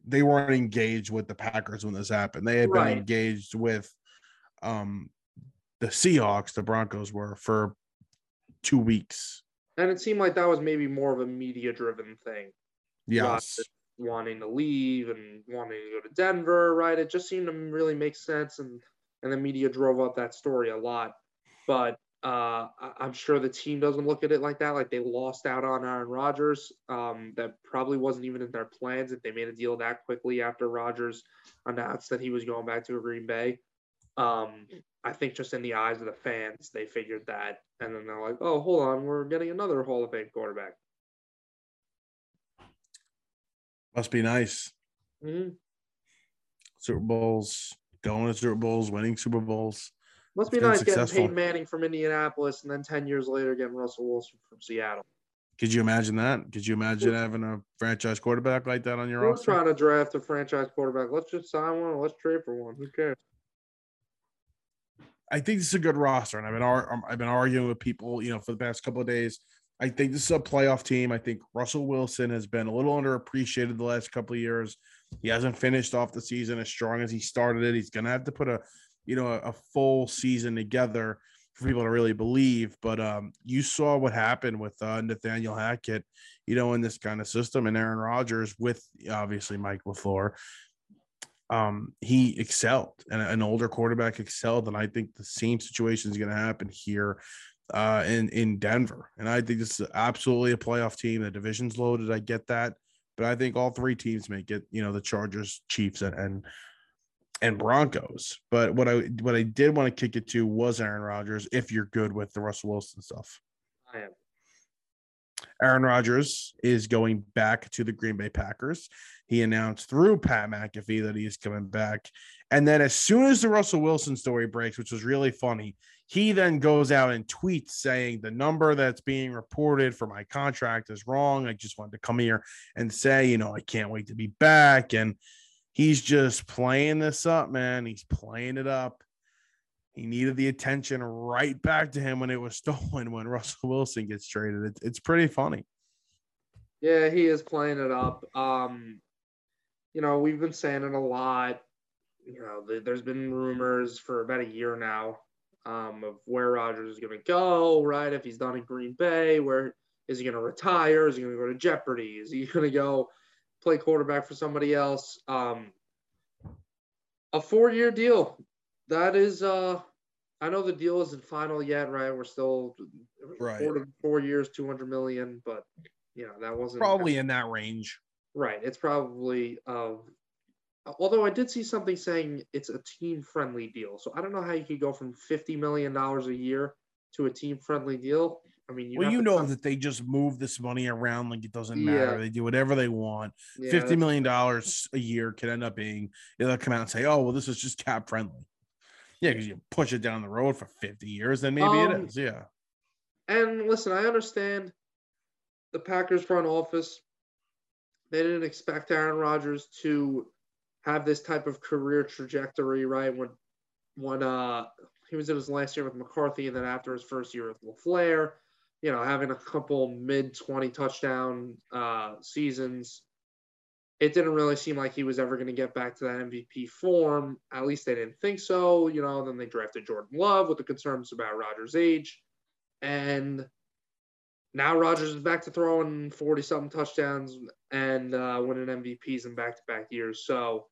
They weren't engaged with the Packers when this happened. They had right. been engaged with um the Seahawks, the Broncos were for two weeks. And it seemed like that was maybe more of a media driven thing. Yes wanting to leave and wanting to go to Denver, right? It just seemed to really make sense, and and the media drove up that story a lot. But uh, I'm sure the team doesn't look at it like that. Like they lost out on Aaron Rodgers. Um, that probably wasn't even in their plans if they made a deal that quickly after Rodgers announced that he was going back to Green Bay. Um, I think just in the eyes of the fans, they figured that, and then they're like, "Oh, hold on, we're getting another Hall of Fame quarterback." Must be nice. Mm-hmm. Super Bowls, going to Super Bowls, winning Super Bowls. Must be nice successful. getting Peyton Manning from Indianapolis and then 10 years later getting Russell Wilson from Seattle. Could you imagine that? Could you imagine having a franchise quarterback like that on your roster? We're trying to draft a franchise quarterback. Let's just sign one. Let's trade for one. Who cares? I think this is a good roster, and I've been I've been arguing with people, you know, for the past couple of days I think this is a playoff team. I think Russell Wilson has been a little underappreciated the last couple of years. He hasn't finished off the season as strong as he started it. He's going to have to put a, you know, a, full season together for people to really believe. But um, you saw what happened with uh, Nathaniel Hackett, you know, in this kind of system, and Aaron Rodgers with obviously Mike LaFleur. Um, he excelled, and an older quarterback excelled, and I think the same situation is going to happen here uh, in in Denver, and I think this is absolutely a playoff team. The division's loaded. I get that, but I think all three teams make it. you know the Chargers, Chiefs, and and, and Broncos. But what I what I did want to kick it to was Aaron Rodgers. If you're good with the Russell Wilson stuff, I am. Aaron Rodgers is going back to the Green Bay Packers. He announced through Pat McAfee that he is coming back. And then, as soon as the Russell Wilson story breaks, which was really funny, he then goes out and tweets saying the number that's being reported for my contract is wrong. I just wanted to come here and say, you know, I can't wait to be back. And he's just playing this up, man. He's playing it up. He needed the attention right back to him when it was [laughs] stolen when Russell Wilson gets traded. It, it's pretty funny. Yeah, he is playing it up. Um, you know, we've been saying it a lot. You know, there's been rumors for about a year now um, of where Rodgers is going to go, right? If he's done in Green Bay, where is he going to retire? Is he going to go to Jeopardy? Is he [laughs] going to go play quarterback for somebody else? Um, a four-year deal. That is, uh, I know the deal isn't final yet, right? We're still right. four, four years, two hundred million, but you know that wasn't probably in that range. Right. It's probably uh, although I did see something saying it's a team friendly deal. So I don't know how you could go from $50 million a year to a team friendly deal. I mean, you well, you know come... that they just move this money around like it doesn't matter. Yeah. They do whatever they want. Yeah, $50 million a year could end up being, they'll come out and say, oh, well, this is just cap friendly. Yeah, because you push it down the road for 50 years, then maybe um, it is. Yeah. And listen, I understand the Packers front office. They didn't expect Aaron Rodgers to have this type of career trajectory, right? When when uh he was in his last year with McCarthy, and then after his first year with LaFleur, you know, having a couple mid twenty touchdown uh, seasons, it didn't really seem like he was ever going to get back to that MVP form. At least they didn't think so. You know, then they drafted Jordan Love with the concerns about Rodgers' age, and now Rodgers is back to throwing 40 something touchdowns and uh, winning MVPs in back to back years. So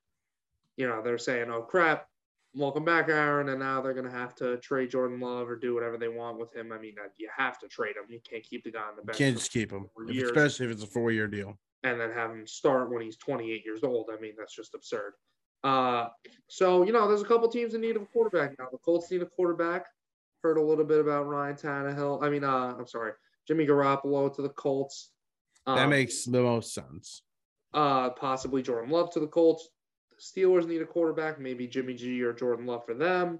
you know, they're saying, oh crap, welcome back, Aaron. And now they're going to have to trade Jordan Love or do whatever they want with him. I mean, you have to trade him. You can't keep the guy on the bench. You can't just keep him, especially if it's a four year deal. And then have him start when he's 28 years old. I mean, that's just absurd. Uh, so, you know, there's a couple teams in need of a quarterback now. The Colts need a quarterback. Heard a little bit about Ryan Tannehill. I mean, uh, I'm sorry, Jimmy Garoppolo to the Colts. Um, that makes the most sense. Uh, possibly Jordan Love to the Colts. Steelers need a quarterback, maybe Jimmy G or Jordan Love for them.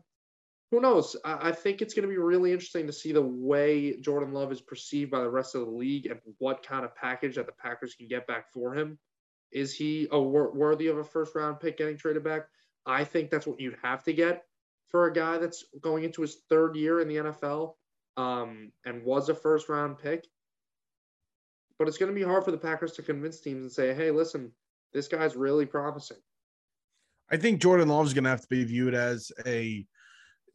Who knows? I, I think it's going to be really interesting to see the way Jordan Love is perceived by the rest of the league and what kind of package that the Packers can get back for him. Is he a wor- worthy of a first round pick getting traded back? I think that's what you'd have to get for a guy that's going into his third year in the NFL um, and was a first round pick. But it's going to be hard for the Packers to convince teams and say, hey, listen, this guy's really promising. I think Jordan Love is going to have to be viewed as a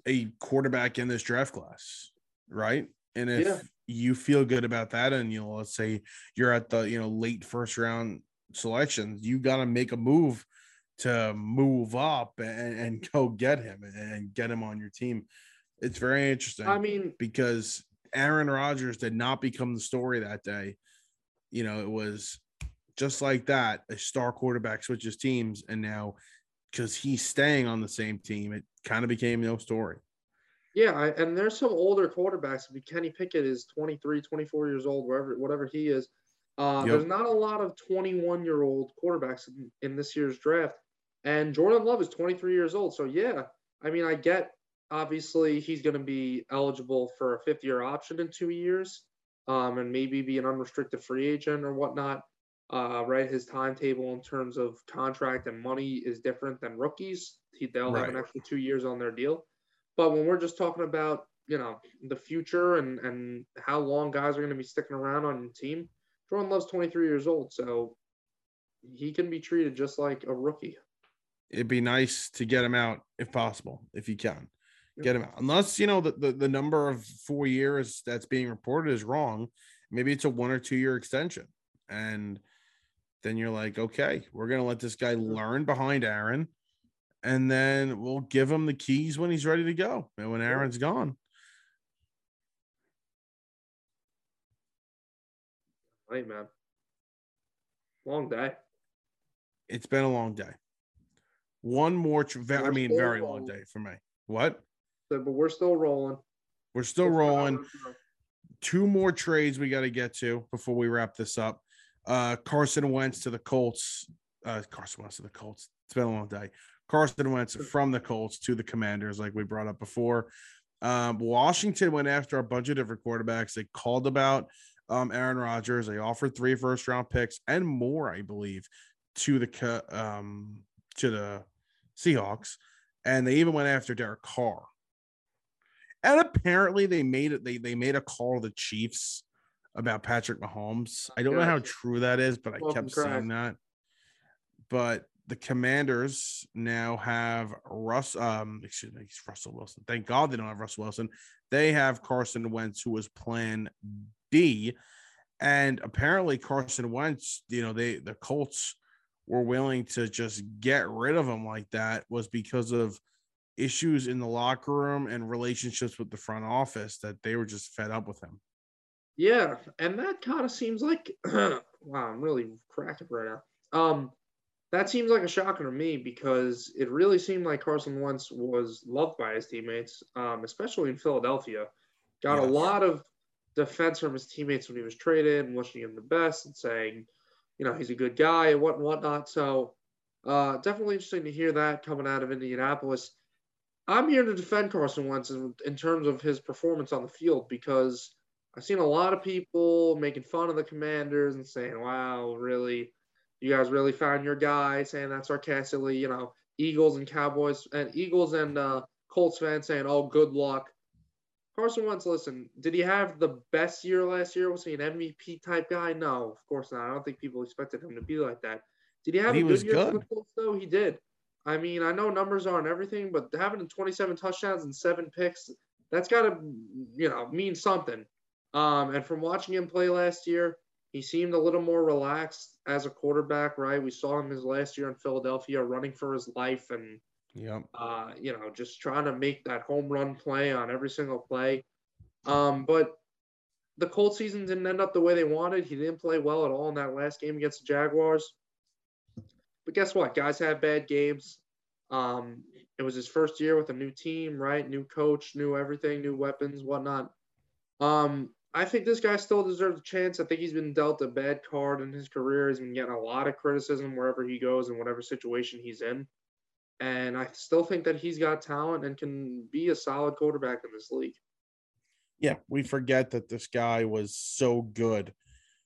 a quarterback in this draft class, right? And if Yeah. you feel good about that, and you know, let's say you're at the you know late first round selections, you got to make a move to move up and, and [laughs] go get him and get him on your team. It's very interesting I mean, because Aaron Rodgers did not become the story that day. You know, it was just like that. A star quarterback switches teams, and now because he's staying on the same team, it kind of became no story. Yeah, I, and there's some older quarterbacks. I mean, Kenny Pickett is 23, 24 years old, wherever, whatever he is. Uh, Yep. There's not a lot of 21 year old quarterbacks in, in this year's draft. And Jordan Love is 23 years old. So, yeah, I mean, I get obviously he's going to be eligible for a fifth year option in two years um, and maybe be an unrestricted free agent or whatnot. Uh, right, his timetable in terms of contract and money is different than rookies. He, they'll have an extra two years on their deal. But when we're just talking about, you know, the future and and how long guys are going to be sticking around on your team, Jordan Love's 23 years old, so he can be treated just like a rookie. It'd be nice to get him out if possible, if you can Yep. get him out. Unless you know the, the the number of four years that's being reported is wrong. Maybe it's a one or two year extension, and then you're like, okay, we're gonna let this guy mm-hmm. learn behind Aaron, and then we'll give him the keys when he's ready to go, and when Aaron's gone. Hey, man. Long day. It's been a long day. One more, I mean, very long day for me. What? So, but we're still rolling. We're still rolling. two more trades we got to get to before we wrap this up. Uh, Carson Wentz to the Colts. Uh, Carson Wentz to the Colts. It's been a long day. Carson Wentz from the Colts to the Commanders, like we brought up before. Um, Washington went after a bunch of different quarterbacks. They called about um, Aaron Rodgers. They offered three first round picks and more, I believe, to the um, to the Seahawks, and they even went after Derek Carr. And apparently they made it. They they made a call to the Chiefs about Patrick Mahomes. I don't know how true that is, but I Welcome kept crack. seeing that. But the Commanders now have Russ. Um, excuse me, it's Russell Wilson. Thank God they don't have Russell Wilson. They have Carson Wentz, who was Plan B, and apparently Carson Wentz. You know, they the Colts were willing to just get rid of him like that was because of issues in the locker room and relationships with the front office that they were just fed up with him. Yeah, and that kind of seems like [clears throat] wow, I'm really cracking right now. Um, that seems like a shocker to me because it really seemed like Carson Wentz was loved by his teammates, um, especially in Philadelphia. Got a lot of defense from his teammates when he was traded and wishing him the best and saying, you know, he's a good guy and what and whatnot. So, uh, definitely interesting to hear that coming out of Indianapolis. I'm here to defend Carson Wentz in, in terms of his performance on the field because I've seen a lot of people making fun of the Commanders and saying, "Wow, really, you guys really found your guy," saying that sarcastically. You know, Eagles and Cowboys and Eagles and uh, Colts fans saying, "Oh, good luck." Carson Wentz, listen, did he have the best year last year? Was he an MVP type guy? No, of course not. I don't think people expected him to be like that. Did he have He a good year for the good. Colts though? He did. I mean, I know numbers aren't everything, but having 27 touchdowns and seven picks, that's got to, you know, mean something. Um, and from watching him play last year, he seemed a little more relaxed as a quarterback, right? We saw him his last year in Philadelphia running for his life and, uh, you know, just trying to make that home run play on every single play. Um, but the Colts season didn't end up the way they wanted. He didn't play well at all in that last game against the Jaguars. But guess what? Guys have bad games. Um, it was his first year with a new team, right? New coach, new everything, new weapons, whatnot. Um, I think this guy still deserves a chance. I think he's been dealt a bad card in his career. He's been getting a lot of criticism wherever he goes and whatever situation he's in. And I still think that he's got talent and can be a solid quarterback in this league. Yeah, we forget that this guy was so good,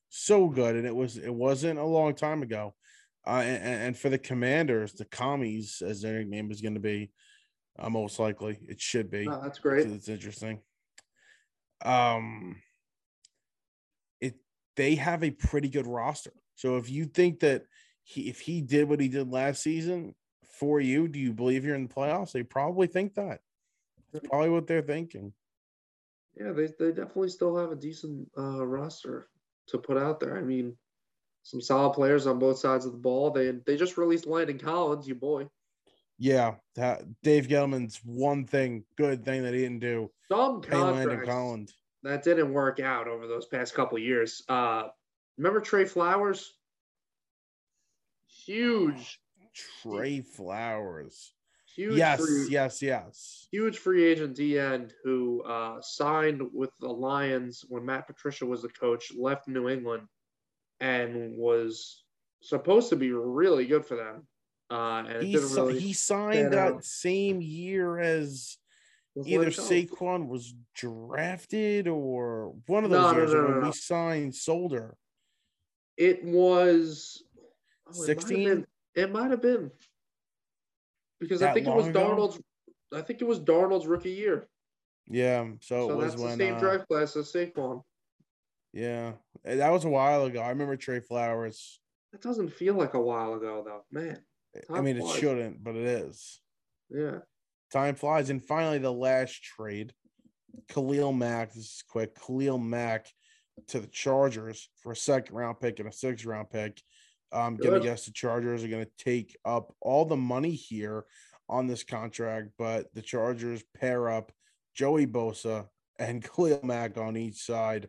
so good, and it was it wasn't a long time ago. Uh, and, and for the Commanders, the commies, as their name is going to be, uh, most likely it should be. Oh, that's great. It's, it's interesting. Um, they have a pretty good roster. So if you think that he if he did what he did last season for you, do you believe you're in the playoffs? They probably think that. That's probably what they're thinking. Yeah, they, they definitely still have a decent uh, roster to put out there. I mean, some solid players on both sides of the ball. They they just released Landon Collins, you boy. Yeah, that Dave Gettleman's one thing, good thing that he didn't do. Some Pay Landon Collins. That didn't work out over those past couple of years. Uh, remember Trey Flowers? Huge, Trey Flowers. huge, Yes, free, yes, yes. huge free agent D end who uh, signed with the Lions when Matt Patricia was the coach, left New England, and was supposed to be really good for them. Uh, and it He, didn't really. he signed pan out. that same year as was either. Saquon was drafted or one of those no, years no, when no, we no. signed Solder. It was oh, it might have 16? been- It might have been because I think it was ago? Darnold's. I think it was Darnold's rookie year. Yeah, so, So it was that's when the same uh, draft class as Saquon. yeah, eh, that was a while ago. I remember Trey Flowers. That doesn't feel like a while ago though, man. I mean, it flies. shouldn't, but it is. Yeah. Time flies. And finally, the last trade Khalil Mack. This is quick. Khalil Mack to the Chargers for a second round pick and a sixth round pick. I'm going to guess the Chargers are going to take up all the money here on this contract, but the Chargers pair up Joey Bosa and [laughs] Khalil Mack on each side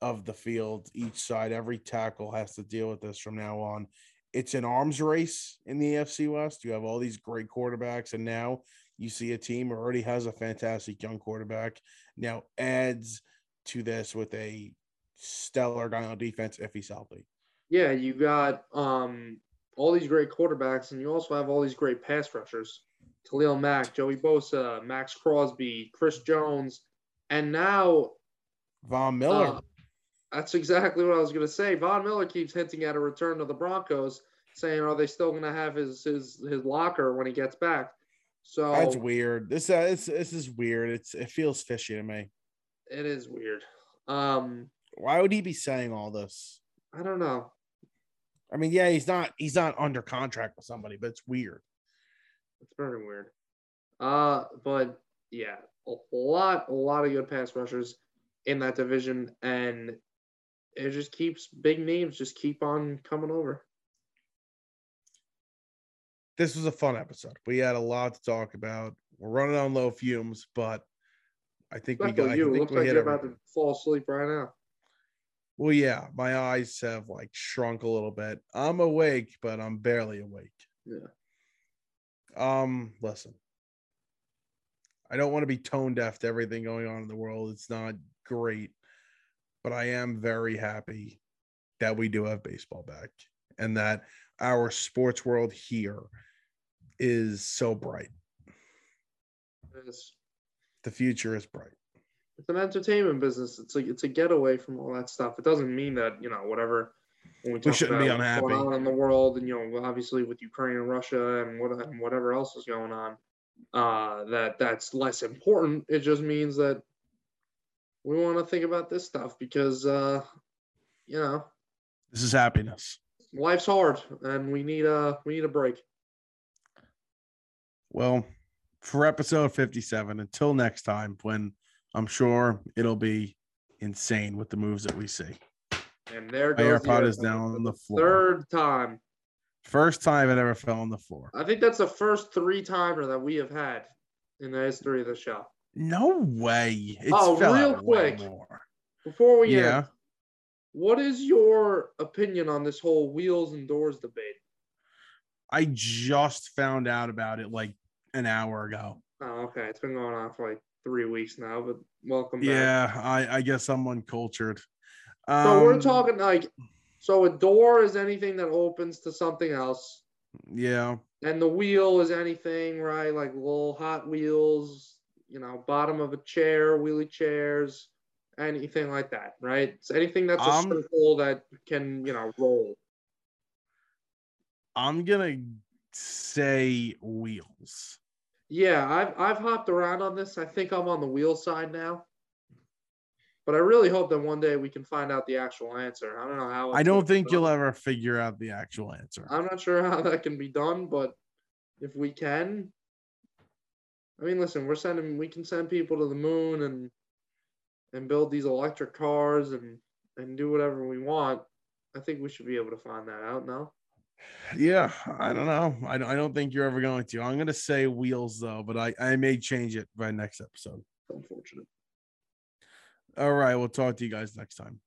of the field. Each side, every tackle has to deal with this from now on. It's an arms race in the AFC West. You have all these great quarterbacks, and now you see a team already has a fantastic young quarterback. Now adds to this with a stellar guy on defense if he's healthy. Yeah, you got um all these great quarterbacks, and you also have all these great pass rushers. Khalil Mack, Joey Bosa, Maxx Crosby, Chris Jones, and now Von Miller. Uh, that's exactly what I was going to say. Von Miller keeps hinting at a return to the Broncos, saying, "Are they still going to have his his his locker when he gets back?" So That's weird. This uh, this this is weird. It's it feels fishy to me. it is weird. Um, Why would he be saying all this? I don't know. I mean, yeah, he's not he's not under contract with somebody, but it's weird. It's very weird. Uh, but yeah, a lot a lot of good pass rushers in that division, and it just keeps big names just keep on coming over. This was a fun episode. We had a lot to talk about. We're running on low fumes, but I think we Especially got. I you. It think looks we like you're about to fall asleep right now. Well, yeah, my eyes have like shrunk a little bit. I'm awake, but I'm barely awake. Yeah. Um, listen. I don't want to be tone deaf to everything going on in the world. It's not great, but I am very happy that we do have baseball back and that our sports world here is so bright. It's, The future is bright. it's an entertainment business. It's like it's a getaway from all that stuff. It doesn't mean that you know whatever. When we, talk shouldn't be about what's unhappy. Going on in the world, and you know, obviously with Ukraine and Russia and what and whatever else is going on, uh, that that's less important. It just means that we want to think about this stuff because uh, you know This is happiness. Life's hard and we need a we need a break. Well, for episode 57, until next time, when I'm sure it'll be insane with the moves that we see. And there goes the AirPod is down on the floor. Third time. First time it ever fell on the floor. I think that's the first three timer that we have had in the history of the show. No way. It's Oh, real quick. Before we Yeah. end, what is your opinion on this whole wheels and doors debate? I just found out about it like an hour ago. Oh, okay. It's been going on for like three weeks now, but welcome back. Yeah, I, I guess I'm uncultured. So we're Um, talking like, so a door is anything that opens to something else, Yeah, and the wheel is anything, right? Like little Hot Wheels, you know, bottom of a chair, wheelie chairs, anything like that, right? It's anything that's a Um, circle that can, you know, roll. I'm gonna say wheels. Yeah, I've I've hopped around on this. I think I'm on the wheel side now. But I really hope that one day we can find out the actual answer. I don't know how. I don't think you'll ever figure out the actual answer. I'm not sure how that can be done, but if we can, I mean, listen, we're sending. We can send people to the moon and and build these electric cars and and do whatever we want. I think we should be able to find that out. now Yeah, I don't know. I don't, I don't think you're ever going to. I'm gonna say wheels though, but I I may change it by next episode. Unfortunate. All right, we'll talk to you guys next time.